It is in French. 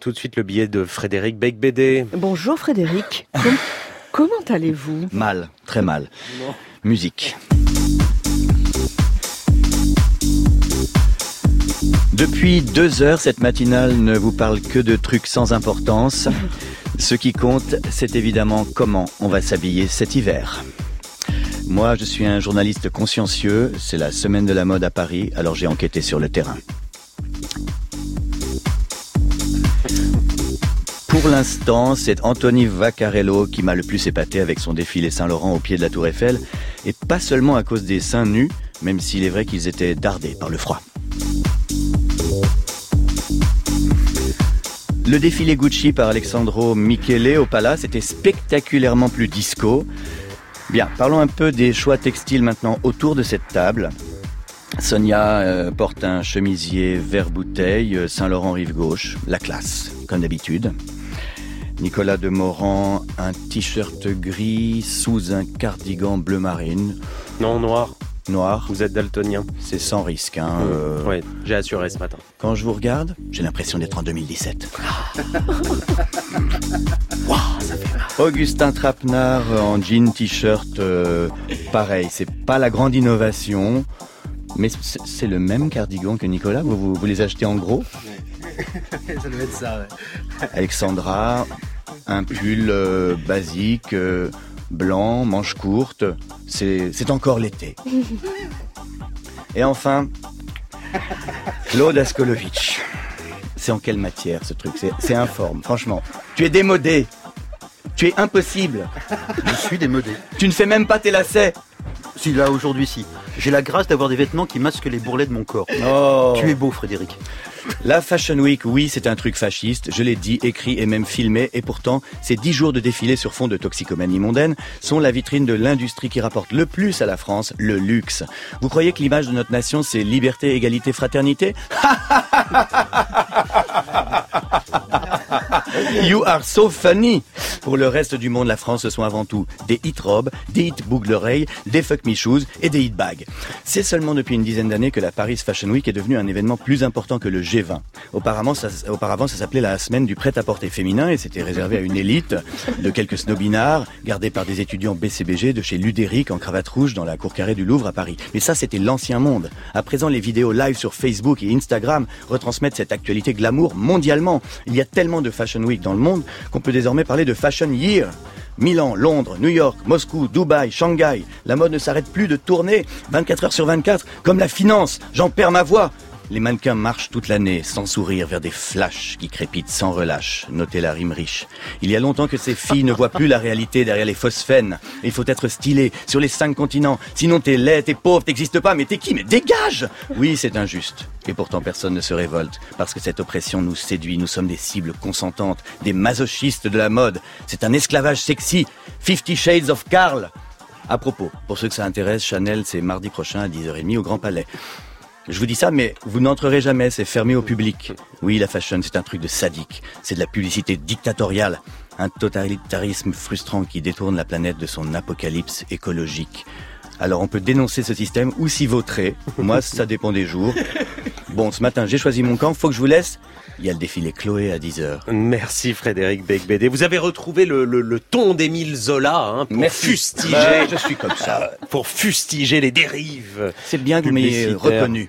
Tout de suite le billet de Frédéric Becbédé. Bonjour Frédéric. Com- comment allez-vous? Mal, très mal. Musique. Depuis deux heures, cette matinale ne vous parle que de trucs sans importance. Ce qui compte, c'est évidemment comment on va s'habiller cet hiver. Moi, je suis un journaliste consciencieux. C'est la semaine de la mode à Paris, alors j'ai enquêté sur le terrain. Pour l'instant, c'est Anthony Vaccarello qui m'a le plus épaté avec son défilé Saint-Laurent au pied de la Tour Eiffel, et pas seulement à cause des seins nus, même s'il est vrai qu'ils étaient dardés par le froid. Le défilé Gucci par Alexandro Michele au Palace était spectaculairement plus disco. Bien, parlons un peu des choix textiles maintenant autour de cette table. Sonia euh, porte un chemisier vert bouteille, euh, Saint-Laurent rive gauche, la classe, comme d'habitude. Nicolas Demorand, un t-shirt gris sous un cardigan bleu marine, Non, noir, noir. vous êtes daltonien. C'est sans risque. Hein, euh. Ouais, j'ai assuré ce matin. Quand je vous regarde, j'ai l'impression d'être en 2017. Augustin Trapenard euh, en jean t-shirt, euh, pareil, c'est pas la grande innovation, mais c'est c'est le même cardigan que Nicolas. Vous, vous, vous les achetez en gros? Ça doit être ça, ouais. Alexandra, un pull euh, basique, euh, blanc, manche courte. C'est encore l'été. Et enfin, Claude Askolovitch. C'est en quelle matière ce truc? C'est- C'est informe, franchement. Tu es démodé. Tu es impossible. Je suis démodé. Tu ne fais même pas tes lacets. Si là, aujourd'hui, si. J'ai la grâce d'avoir des vêtements qui masquent les bourrelets de mon corps. Oh. Tu es beau, Frédéric. La Fashion Week, oui, c'est un truc fasciste. Je l'ai dit, écrit et même filmé. Et pourtant, ces dix jours de défilé sur fond de toxicomanie mondaine sont la vitrine de l'industrie qui rapporte le plus à la France, le luxe. Vous croyez que l'image de notre nation, c'est liberté, égalité, fraternité? You are so funny Pour le reste du monde, la France, ce sont avant tout des hit robes, des hit boucles d'oreilles, des fuck me shoes et des hit bags. C'est seulement depuis une dizaine d'années que la Paris Fashion Week est devenue un événement plus important que le G20. Auparavant, ça, s'appelait la semaine du prêt-à-porter féminin et c'était réservé à une élite de quelques snobinards gardés par des étudiants BCBG de chez Ludéric en cravate rouge dans la cour carrée du Louvre à Paris. Mais ça, c'était l'ancien monde. À présent, les vidéos live sur Facebook et Instagram retransmettent cette actualité glamour mondialement. Il y a tellement de Fashion Week dans le monde qu'on peut désormais parler de Fashion Year. Milan, Londres, New York, Moscou, Dubaï, Shanghai. La mode ne s'arrête plus de tourner 24 heures sur 24, comme la finance. J'en perds ma voix. Les mannequins marchent toute l'année sans sourire vers des flashs qui crépitent sans relâche. Notez la rime riche. Il y a longtemps que ces filles ne voient plus la réalité derrière les phosphènes. Il faut être stylé sur les cinq continents. Sinon t'es laid, t'es pauvre, t'existes pas. Mais t'es qui? Mais dégage Oui, c'est injuste. Et pourtant personne ne se révolte. Parce que cette oppression nous séduit. Nous sommes des cibles consentantes, des masochistes de la mode. C'est un esclavage sexy. Fifty Shades of Carl. À propos, pour ceux que ça intéresse, Chanel, c'est mardi prochain à 10h30 au Grand Palais. Je vous dis ça, mais vous n'entrerez jamais, c'est fermé au public. Oui, la fashion, c'est un truc de sadique. C'est de la publicité dictatoriale. Un totalitarisme frustrant qui détourne la planète de son apocalypse écologique. Alors on peut dénoncer ce système ou s'y vautrer. Moi, ça dépend des jours. Bon, ce matin, j'ai choisi mon camp, faut que je vous laisse. Il y a le défilé Chloé à 10h. Merci Frédéric Becbédé. Vous avez retrouvé le, le- le ton d'Émile Zola hein, pour fustiger, je suis comme ça. pour fustiger les dérives. C'est bien que vous m'ayez reconnu.